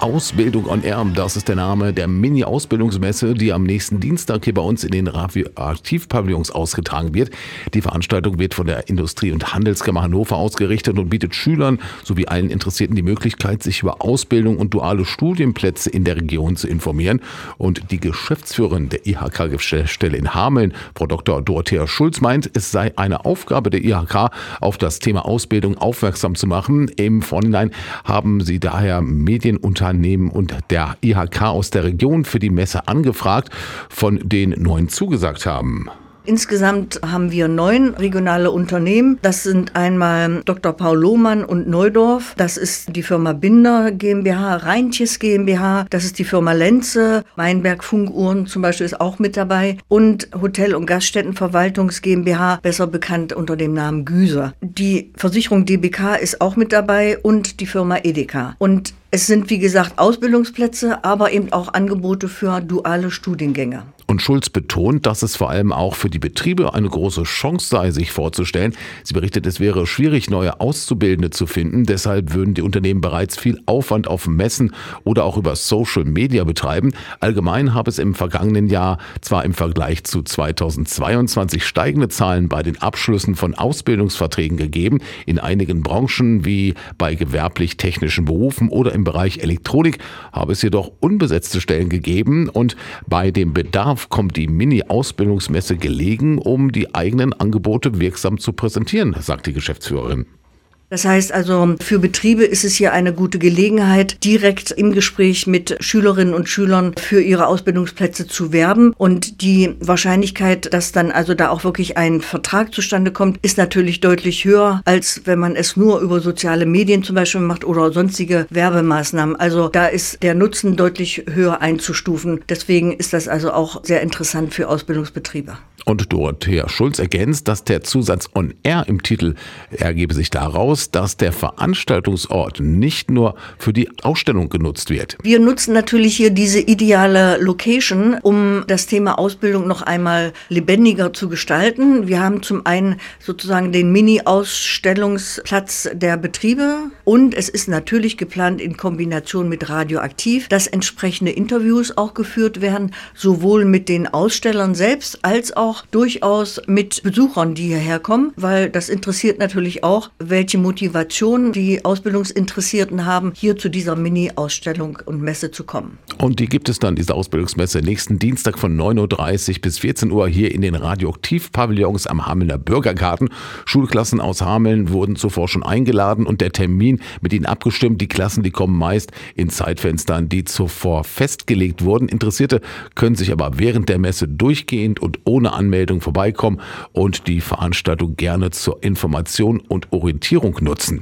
Ausbildung on Air, das ist der Name der Mini-Ausbildungsmesse, die am nächsten Dienstag hier bei uns in den Radioaktivpavillons ausgetragen wird. Die Veranstaltung wird von der Industrie- und Handelskammer Hannover ausgerichtet und bietet Schülern sowie allen Interessierten die Möglichkeit, sich über Ausbildung und duale Studienplätze in der Region zu informieren. Und die Geschäftsführerin der IHK-Stelle in Hameln, Frau Dr. Dorothea Schulz, meint, es sei eine Aufgabe der IHK, auf das Thema Ausbildung aufmerksam zu machen. Im Vorhinein haben sie daher Medienunternehmen Unternehmen und der IHK aus der Region für die Messe angefragt, von den neun zugesagt haben. Insgesamt haben wir neun regionale Unternehmen. Das sind einmal Dr. Paul Lohmann und Neudorf. Das ist die Firma Binder GmbH, Reintjes GmbH. Das ist die Firma Lenze. Weinberg Funkuhren zum Beispiel ist auch mit dabei. Und Hotel- und Gaststättenverwaltungs GmbH, besser bekannt unter dem Namen Güser. Die Versicherung DBK ist auch mit dabei und die Firma Edeka. Und es sind, wie gesagt, Ausbildungsplätze, aber eben auch Angebote für duale Studiengänge. Und Schulz betont, dass es vor allem auch für die Betriebe eine große Chance sei, sich vorzustellen. Sie berichtet, es wäre schwierig, neue Auszubildende zu finden. Deshalb würden die Unternehmen bereits viel Aufwand auf Messen oder auch über Social Media betreiben. Allgemein habe es im vergangenen Jahr zwar im Vergleich zu 2022 steigende Zahlen bei den Abschlüssen von Ausbildungsverträgen gegeben, in einigen Branchen wie bei gewerblich-technischen Berufen oder im Bereich Elektronik habe es jedoch unbesetzte Stellen gegeben und bei dem Bedarf kommt die Mini-Ausbildungsmesse gelegen, um die eigenen Angebote wirksam zu präsentieren, sagt die Geschäftsführerin. Das heißt also, für Betriebe ist es hier eine gute Gelegenheit, direkt im Gespräch mit Schülerinnen und Schülern für ihre Ausbildungsplätze zu werben. Und die Wahrscheinlichkeit, dass dann also da auch wirklich ein Vertrag zustande kommt, ist natürlich deutlich höher, als wenn man es nur über soziale Medien zum Beispiel macht oder sonstige Werbemaßnahmen. Also da ist der Nutzen deutlich höher einzustufen. Deswegen ist das also auch sehr interessant für Ausbildungsbetriebe. Und Dorothea Schulz ergänzt, dass der Zusatz on air im Titel ergebe sich daraus, dass der Veranstaltungsort nicht nur für die Ausstellung genutzt wird. Wir nutzen natürlich hier diese ideale Location, um das Thema Ausbildung noch einmal lebendiger zu gestalten. Wir haben zum einen sozusagen den Mini-Ausstellungsplatz der Betriebe und es ist natürlich geplant in Kombination mit Radioaktiv, dass entsprechende Interviews auch geführt werden, sowohl mit den Ausstellern selbst als auch auch durchaus mit Besuchern, die hierher kommen, weil das interessiert natürlich auch, welche Motivation die Ausbildungsinteressierten haben, hier zu dieser Mini-Ausstellung und Messe zu kommen. Und die gibt es dann, diese Ausbildungsmesse, nächsten Dienstag von 9.30 Uhr bis 14 Uhr hier in den Radioaktiv-Pavillons am Hamelner Bürgergarten. Schulklassen aus Hameln wurden zuvor schon eingeladen und der Termin mit ihnen abgestimmt. Die Klassen, die kommen meist in Zeitfenstern, die zuvor festgelegt wurden. Interessierte können sich aber während der Messe durchgehend und ohne Anmeldung vorbeikommen und die Veranstaltung gerne zur Information und Orientierung nutzen.